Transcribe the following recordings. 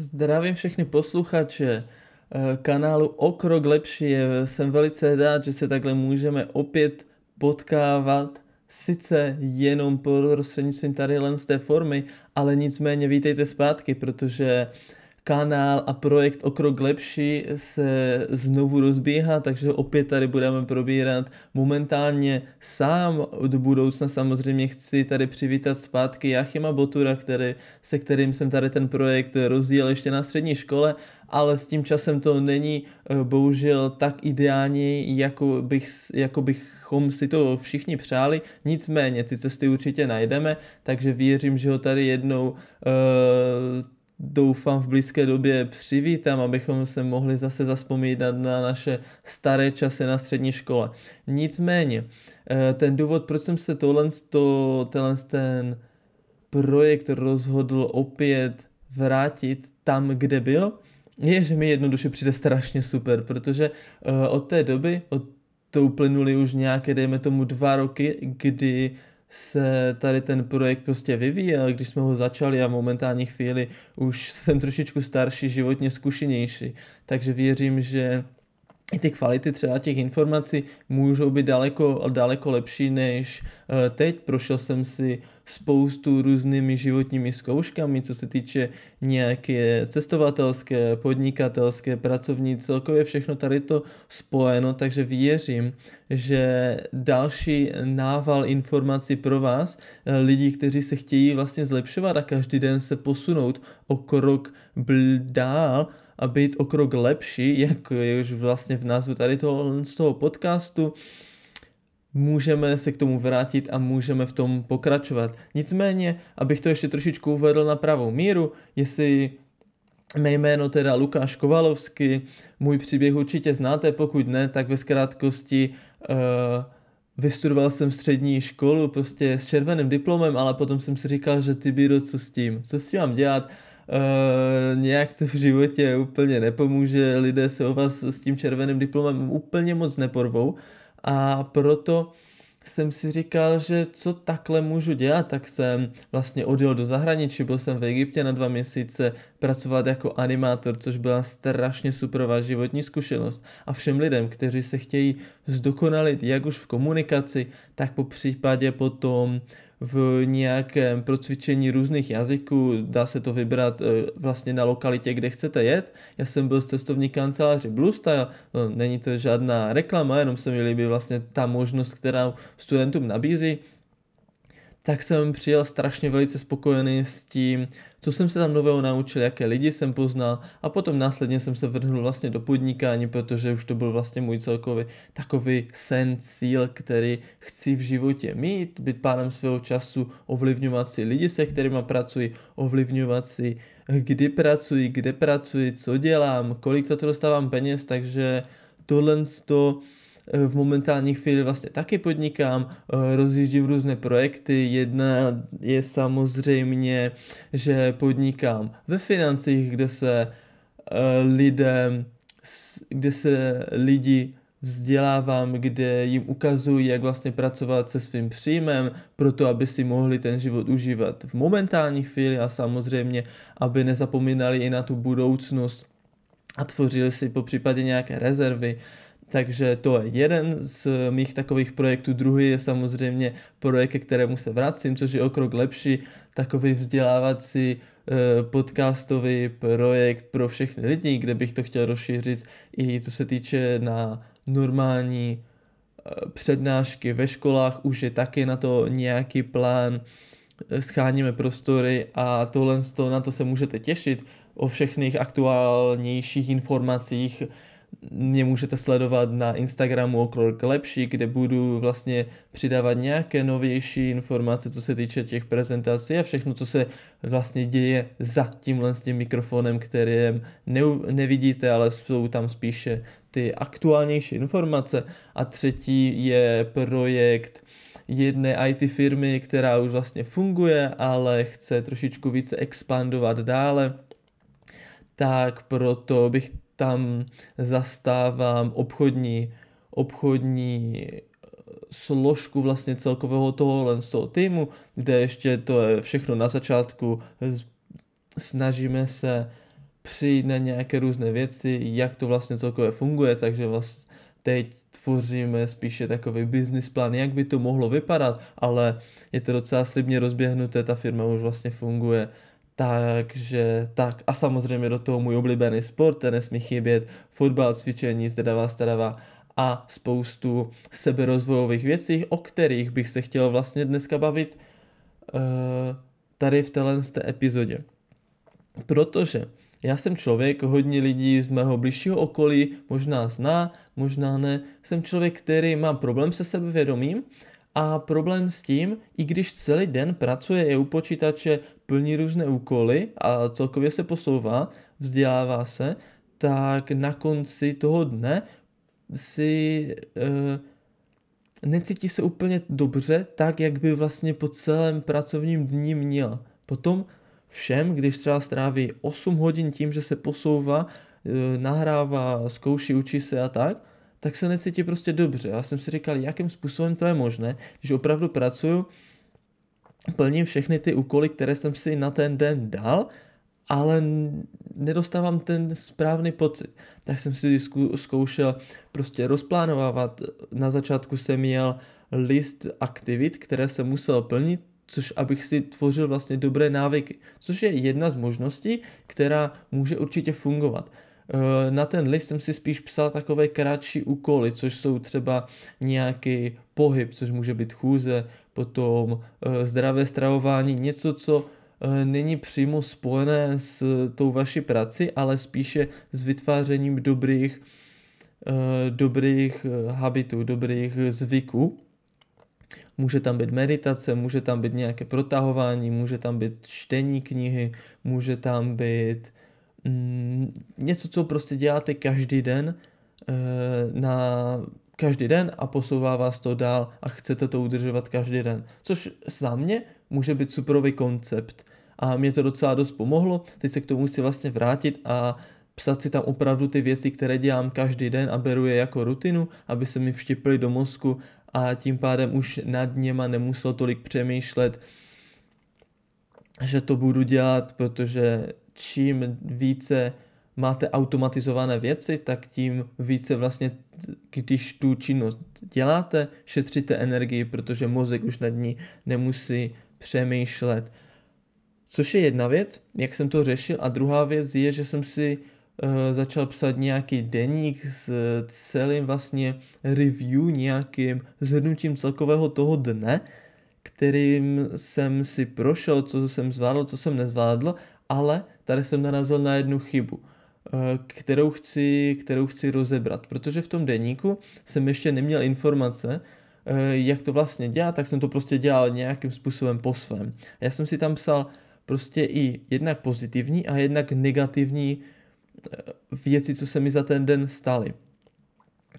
Zdravím všechny posluchače eh, kanálu O krok lepší. Jsem velice rád, že se takhle můžeme opět potkávat. Sice jenom prostřednictvím tady len z té formy, ale nicméně vítejte zpátky, protože kanál a projekt O krok lepší se znovu rozbíhá, takže opět tady budeme probírat momentálně sám. Do budoucna samozřejmě chci tady přivítat zpátky Jachima Botura, který, se kterým jsem tady ten projekt rozdělil ještě na střední škole, ale s tím časem to není eh, bohužel tak ideální, jako bych, jako bych bychom si to všichni přáli, nicméně ty cesty určitě najdeme, takže věřím, že ho tady jednou uh, doufám v blízké době přivítám, abychom se mohli zase zaspomínat na naše staré časy na střední škole. Nicméně, eh, ten důvod, proč jsem se tohle, to, tenhle ten projekt rozhodl opět vrátit tam, kde byl, je, že mi jednoduše přijde strašně super, protože uh, od té doby, od to uplynuly už nějaké, dejme tomu dva roky, kdy se tady ten projekt prostě vyvíjel, když jsme ho začali a v momentální chvíli už jsem trošičku starší, životně zkušenější. Takže věřím, že i ty kvality třeba těch informací můžou být daleko, daleko lepší než eh, teď. Prošel jsem si spoustu různými životními zkouškami, co se týče nějaké cestovatelské, podnikatelské, pracovní, celkově všechno tady to spojeno, takže věřím, že další nával informací pro vás, eh, lidí, kteří se chtějí vlastně zlepšovat a každý den se posunout o krok dál, a být o krok lepší, jak je už vlastně v názvu tady toho, z toho podcastu, můžeme se k tomu vrátit a můžeme v tom pokračovat. Nicméně, abych to ještě trošičku uvedl na pravou míru, jestli Mé jméno teda Lukáš Kovalovský, můj příběh určitě znáte, pokud ne, tak ve zkrátkosti uh, vystudoval jsem střední školu prostě s červeným diplomem, ale potom jsem si říkal, že ty bíro, co s tím, co s tím mám dělat, Uh, nějak to v životě úplně nepomůže, lidé se o vás s tím červeným diplomem úplně moc neporvou a proto jsem si říkal, že co takhle můžu dělat, tak jsem vlastně odjel do zahraničí, byl jsem v Egyptě na dva měsíce pracovat jako animátor, což byla strašně superová životní zkušenost. A všem lidem, kteří se chtějí zdokonalit jak už v komunikaci, tak po případě potom v nějakém procvičení různých jazyků, dá se to vybrat eh, vlastně na lokalitě, kde chcete jet. Já jsem byl z cestovní kanceláře Blue Style, no, není to žádná reklama, jenom se mi líbí vlastně ta možnost, která studentům nabízí tak jsem přijel strašně velice spokojený s tím, co jsem se tam nového naučil, jaké lidi jsem poznal a potom následně jsem se vrhnul vlastně do podnikání, protože už to byl vlastně můj celkový takový sen, cíl, který chci v životě mít, být pánem svého času, ovlivňovat si lidi, se kterými pracuji, ovlivňovat si, kdy pracuji, kde pracuji, co dělám, kolik za to dostávám peněz, takže tohle to v momentální chvíli vlastně taky podnikám, eh, rozjíždím různé projekty. Jedna je samozřejmě, že podnikám ve financích, kde se eh, lidem, kde se lidi vzdělávám, kde jim ukazují, jak vlastně pracovat se svým příjmem, proto aby si mohli ten život užívat v momentální chvíli a samozřejmě, aby nezapomínali i na tu budoucnost a tvořili si po případě nějaké rezervy. Takže to je jeden z mých takových projektů. Druhý je samozřejmě projekt, ke kterému se vracím, což je o krok lepší, takový vzdělávací eh, podcastový projekt pro všechny lidi, kde bych to chtěl rozšířit i co se týče na normální eh, přednášky ve školách, už je taky na to nějaký plán, eh, scháníme prostory a tohle na to se můžete těšit o všechných aktuálnějších informacích mě můžete sledovat na Instagramu o krok lepší, kde budu vlastně přidávat nějaké novější informace, co se týče těch prezentací a všechno, co se vlastně děje za tímhle s tím mikrofonem, kterým ne, nevidíte, ale jsou tam spíše ty aktuálnější informace. A třetí je projekt jedné IT firmy, která už vlastně funguje, ale chce trošičku více expandovat dále, tak proto bych tam zastávám obchodní, obchodní eh, složku vlastně celkového tohohle z toho týmu, kde ještě to je všechno na začátku. Snažíme se přijít na nějaké různé věci, jak to vlastně celkově funguje, takže vlastně teď tvoříme spíše takový business plán, jak by to mohlo vypadat, ale je to docela slibně rozběhnuté, ta firma už vlastně funguje. Takže tak a samozřejmě do toho můj oblíbený sport, ten nesmí chybět, fotbal, cvičení, zdravá stravá a spoustu seberozvojových věcí, o kterých bych se chtěl vlastně dneska bavit uh, tady v téhle epizodě. Protože já jsem člověk, hodně lidí z mého blížšího okolí možná zná, možná ne. Jsem člověk, který má problém se sebevědomím a problém s tím, i když celý den pracuje, je u počítače, plní různé úkoly a celkově se posouvá, vzdělává se, tak na konci toho dne si e, necítí se úplně dobře, tak jak by vlastně po celém pracovním dní měl. Potom všem, když třeba stráví 8 hodin tím, že se posouvá, e, nahrává, zkouší, učí se a tak, tak se necítí prostě dobře. Já jsem si říkal, jakým způsobem to je možné, když opravdu pracuju, plním všechny ty úkoly, které jsem si na ten den dal, ale nedostávám ten správný pocit. Tak jsem si zkoušel prostě rozplánovávat. Na začátku jsem měl list aktivit, které jsem musel plnit, což abych si tvořil vlastně dobré návyky, což je jedna z možností, která může určitě fungovat. Eh, na ten list jsem si spíš psal takové kratší úkoly, což jsou třeba nějaký pohyb, což může být chůze, potom eh, zdravé stravování, něco, co eh, není přímo spojené s tou vaší prací, ale spíše s vytvářením dobrých, dobrých habitů, dobrých zvyků. Může tam být meditace, může tam být nějaké protahování, může tam být čtení knihy, může tam být mm, něco, co prostě děláte každý den na každý den a posouvá vás to dál a chcete to udržovat každý den. Což za mě může být superový koncept a mě to docela dost pomohlo. Teď se k tomu chci vlastně vrátit a psat si tam opravdu ty věci, které dělám každý den a beru je jako rutinu, aby se mi vštiply do mozku a tím pádem už nad něma nemusel tolik přemýšlet, že to budu dělat, protože čím více máte automatizované věci, tak tím více vlastně, když tu činnost děláte, šetříte energii, protože mozek už nad ní nemusí přemýšlet. Což je jedna věc, jak jsem to řešil, a druhá věc je, že jsem si uh, začal psát nějaký deník s celým vlastně review, nějakým zhrnutím celkového toho dne, kterým jsem si prošel, co jsem zvládl, co jsem nezvládl, ale tady jsem narazil na jednu chybu, kterou chci, kterou chci rozebrat, protože v tom deníku jsem ještě neměl informace, eh, jak to vlastně dělat, tak jsem to prostě dělal nějakým způsobem po svém. Já jsem si tam psal prostě i jednak pozitivní a jednak negativní věci, co se mi za ten den staly.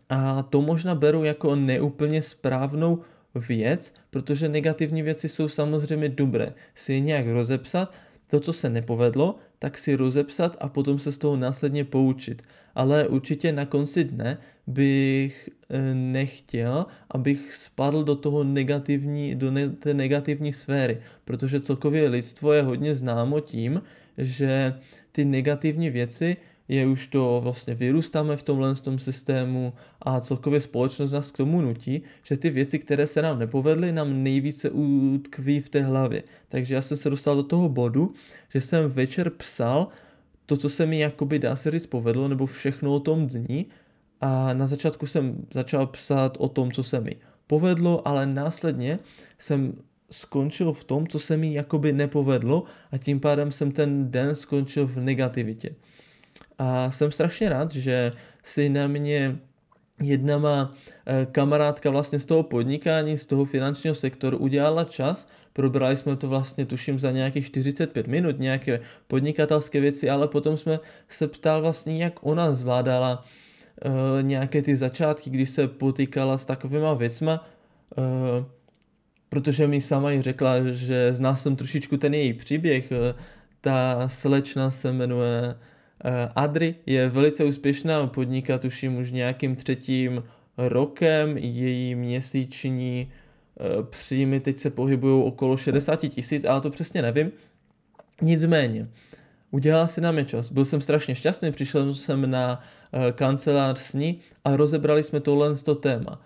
A to možná beru jako neúplně správnou věc, protože negativní věci jsou samozřejmě dobré. Si je nějak rozepsat, to, co se nepovedlo, tak si rozepsat a potom se z toho následně poučit. Ale určitě na konci dne bych eh, nechtěl, abych spadl do toho negativní, do ne, té negativní sféry, protože celkově lidstvo je hodně známo tím, že ty negativní věci je už to vlastně vyrůstáme v tomhle tom systému a celkově společnost nás k tomu nutí, že ty věci, které se nám nepovedly, nám nejvíce utkví v té hlavě. Takže já jsem se dostal do toho bodu, že jsem večer psal to, co se mi jakoby dá se říct povedlo, nebo všechno o tom dní a na začátku jsem začal psát o tom, co se mi povedlo, ale následně jsem skončil v tom, co se mi jakoby nepovedlo a tím pádem jsem ten den skončil v negativitě. A jsem strašně rád, že si na mě jedna má eh, kamarádka vlastně z toho podnikání, z toho finančního sektoru udělala čas, probrali jsme to vlastně tuším za nějakých 45 minut, nějaké podnikatelské věci, ale potom jsme se ptal vlastně, jak ona zvládala uh, nějaké ty začátky, když se potýkala s takovýma věcma, uh, protože mi sama ji řekla, že zná jsem trošičku ten její příběh, uh, ta slečna se jmenuje Adri je velice úspěšná, podniká tuším už nějakým třetím rokem, její měsíční eh, příjmy teď se pohybují okolo 60 tisíc, ale to přesně nevím. Nicméně, udělala si na mě čas. Byl jsem strašně šťastný, přišel jsem na uh, kancelář s ní a rozebrali jsme tohle to téma.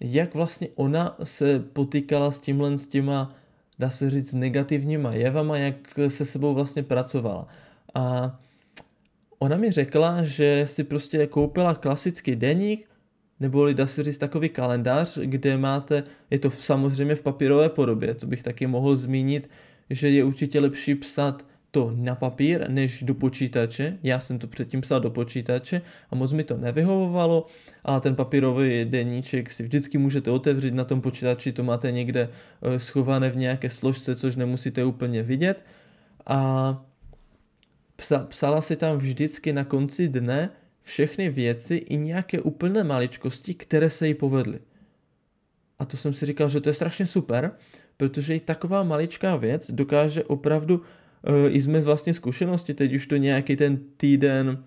Jak vlastně ona se potýkala s tímhle s těma, dá se říct, negativníma jevama, jak se sebou vlastně pracovala. A ona mi řekla, že si prostě koupila klasický deník, nebo dá se říct takový kalendář, kde máte, je to samozřejmě v papírové podobě, co bych taky mohl zmínit, že je určitě lepší psat to na papír, než do počítače. Já jsem to předtím psal do počítače a moc mi to nevyhovovalo, ale ten papírový deníček si vždycky můžete otevřít na tom počítači, to máte někde eh, schované v nějaké složce, což nemusíte úplně vidět. A psa, psala si tam vždycky na konci dne všechny věci i nějaké úplné maličkosti, které se jí povedly. A to jsem si říkal, že to je strašně super, protože i taková maličká věc dokáže opravdu Eh, i jsme vlastně zkušenosti, teď už to nějaký ten týden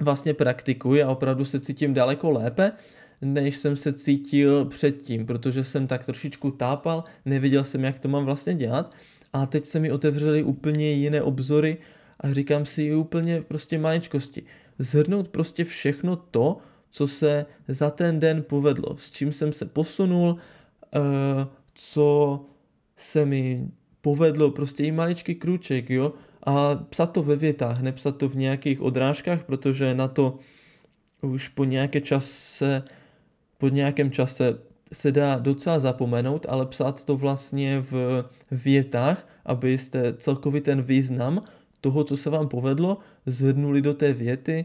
vlastně praktikuji a opravdu se cítím daleko lépe, než jsem se cítil předtím, protože jsem tak trošičku tápal, nevěděl jsem, jak to mám vlastně dělat a teď se mi otevřely úplně jiné obzory a říkám si úplně prostě maličkosti. Zhrnout prostě všechno to, co se za ten den povedlo, s čím jsem se posunul, eh, co se mi povedlo, prostě i maličký krůček, jo, a psat to ve větách, nepsat to v nějakých odrážkách, protože na to už po nějaké čase, po nějakém čase se dá docela zapomenout, ale psát to vlastně v větách, abyste celkový ten význam toho, co se vám povedlo, zhrnuli do té věty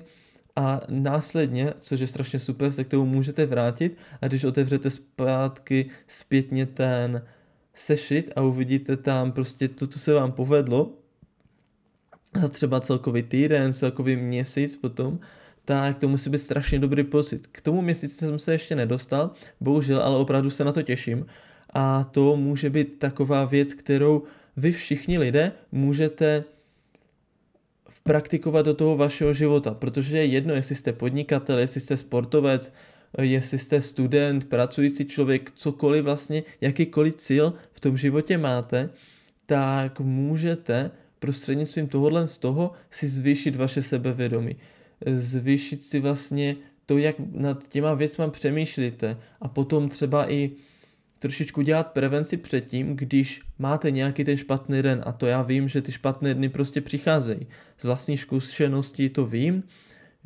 a následně, což je strašně super, se k tomu můžete vrátit a když otevřete zpátky zpětně ten sešit a uvidíte tam prostě to, co se vám povedlo za třeba celkový týden, celkový měsíc potom, tak to musí být strašně dobrý pocit. K tomu měsíci jsem se ještě nedostal, bohužel, ale opravdu se na to těším. A to může být taková věc, kterou vy všichni lidé můžete praktikovat do toho vašeho života, protože je jedno, jestli jste podnikatel, jestli jste sportovec, jestli jste student, pracující člověk, cokoliv vlastně, jakýkoliv cíl v tom životě máte, tak můžete prostřednictvím tohohle z toho si zvýšit vaše sebevědomí. Zvýšit si vlastně to, jak nad těma věcma přemýšlíte a potom třeba i trošičku dělat prevenci předtím, když máte nějaký ten špatný den a to já vím, že ty špatné dny prostě přicházejí. Z vlastní zkušenosti to vím,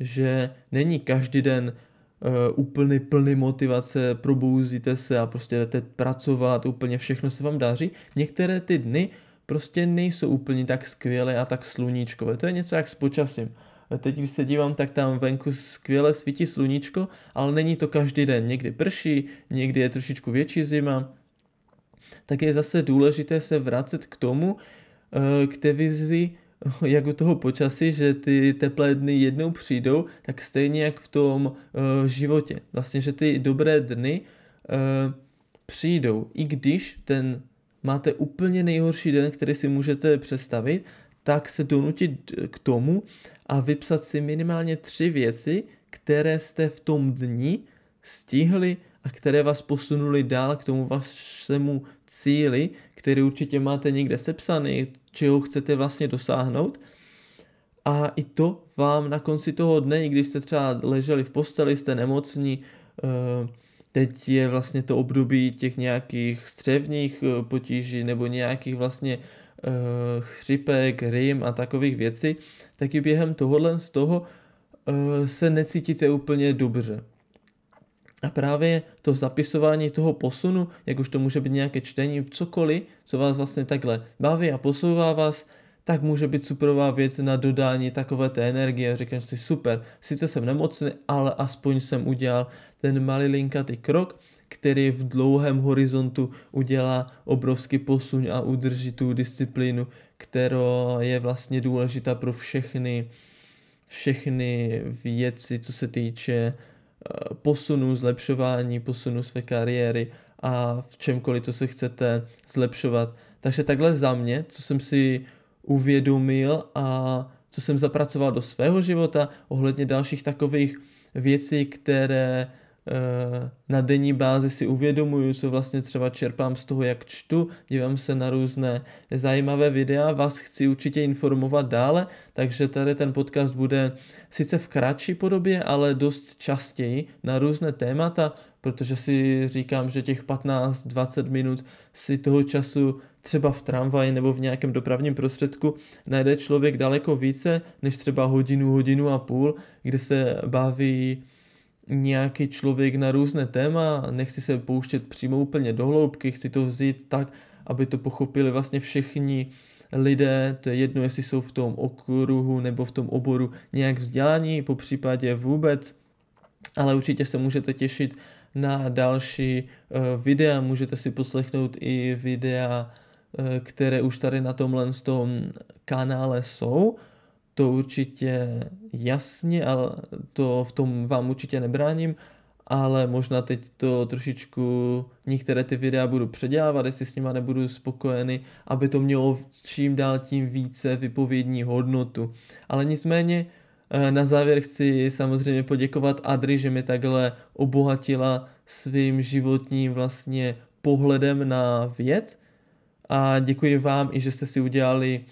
že není každý den uh, úplný plný motivace, probouzíte se a prostě jdete pracovat, úplně všechno se vám daří. Některé ty dny prostě nejsou úplně tak skvělé a tak sluníčkové. To je něco jak s počasím. Teď, když se dívám, tak tam venku skvěle svítí sluníčko, ale není to každý den. Někdy prší, někdy je trošičku větší zima. Tak je zase důležité se vracet k tomu, eh, k té vizi, jak u toho počasí, že ty teplé dny jednou přijdou, tak stejně jak v tom uh, životě. Vlastně, že ty dobré dny uh, přijdou, i když ten máte úplně nejhorší den, který si můžete představit, tak se donutit k tomu a vypsat si minimálně tři věci, které jste v tom dni stihli a které vás posunuli dál k tomu vašemu cíli, který určitě máte někde sepsaný, čeho chcete vlastně dosáhnout. A i to vám na konci toho dne, i když jste třeba leželi v posteli, jste nemocní, eh, teď je vlastně to období těch nějakých střevních eh, potíží nebo nějakých vlastně chřipek, rým a takových věcí, tak i během tohohle z toho se necítíte úplně dobře. A právě to zapisování toho posunu, jak už to může být nějaké čtení, cokoliv, co vás vlastně takhle baví a posouvá vás, tak může být superová věc na dodání takové té energie. Říkám si, super, sice jsem nemocný, ale aspoň jsem udělal ten malý linkatý krok, který v dlouhém horizontu udělá obrovský posun a udrží tu disciplínu, která je vlastně důležitá pro všechny, všechny věci, co se týče Eh, posunu, zlepšování, posunu své kariéry a v čemkoliv, co se chcete zlepšovat. Takže takhle za mě, co jsem si uvědomil a co jsem zapracoval do svého života ohledně dalších takových věcí, které na denní bázi si uvědomuju, co vlastně třeba čerpám z toho, jak čtu, dívám se na různé zajímavé videa, vás chci určitě informovat dále, takže tady ten podcast bude sice v kratší podobě, ale dost častěji na různé témata, protože si říkám, že těch 15-20 minut si toho času třeba v tramvaji nebo v nějakém dopravním prostředku najde člověk daleko více, než třeba hodinu, hodinu a půl, kde se baví nějaký člověk na různé téma, nechci se pouštět přímo úplně do hloubky, chci to vzít tak, aby to pochopili vlastně všichni lidé, to je jedno, jestli jsou v tom okruhu nebo v tom oboru nějak vzdělání, po případě vůbec, ale určitě se můžete těšit na další uh, videa, můžete si poslechnout i videa, uh, které už tady na tomhle tom kanále jsou, to určitě jasně, ale to v tom vám určitě nebráním, ale možná teď to trošičku některé ty videa budu předělávat, jestli s nima nebudu spokojený, aby to mělo čím dál tím více vypovědní hodnotu. Ale nicméně eh, na závěr chci samozřejmě poděkovat Adri, že mi takhle obohatila svým životním vlastně pohledem na věc a děkuji vám i, že jste si udělali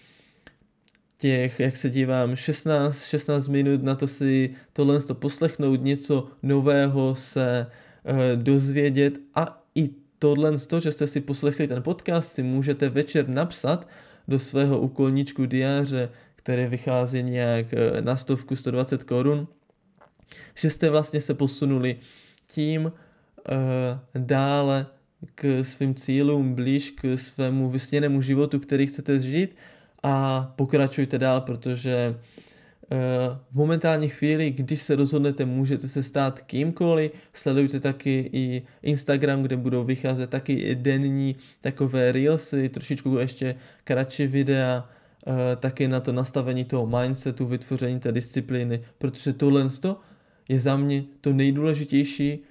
těch, jak se dívám, 16, 16 minut na to si tohle to poslechnout, něco nového se uh, dozvědět a i tohle, že jste si poslechli ten podcast, si můžete večer napsat do svého úkolníčku diáře, který vychází nějak uh, na stovku 120 korun, že jste vlastně se posunuli tím uh, dále k svým cílům, blíž k svému vysněnému životu, který chcete žít a pokračujte dál, protože eh, v momentální chvíli, když se rozhodnete, můžete se stát kýmkoliv. Sledujte taky i Instagram, kde budou vycházet taky denní takové reelsy, trošičku ještě kratší videa, eh, taky na to nastavení toho mindsetu, vytvoření té disciplíny, protože tohle je za mě to nejdůležitější,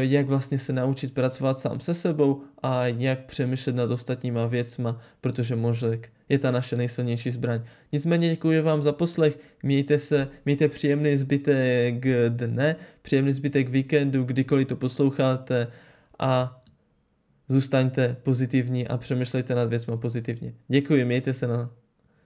jak vlastně se naučit pracovat sám se sebou a jak přemýšlet nad ostatníma věcma, protože mozek je ta naše nejsilnější zbraň. Nicméně děkuji vám za poslech, mějte se, mějte příjemný zbytek dne, příjemný zbytek víkendu, kdykoliv to posloucháte a zůstaňte pozitivní a přemýšlejte nad věcmi pozitivně. Děkuji, mějte se na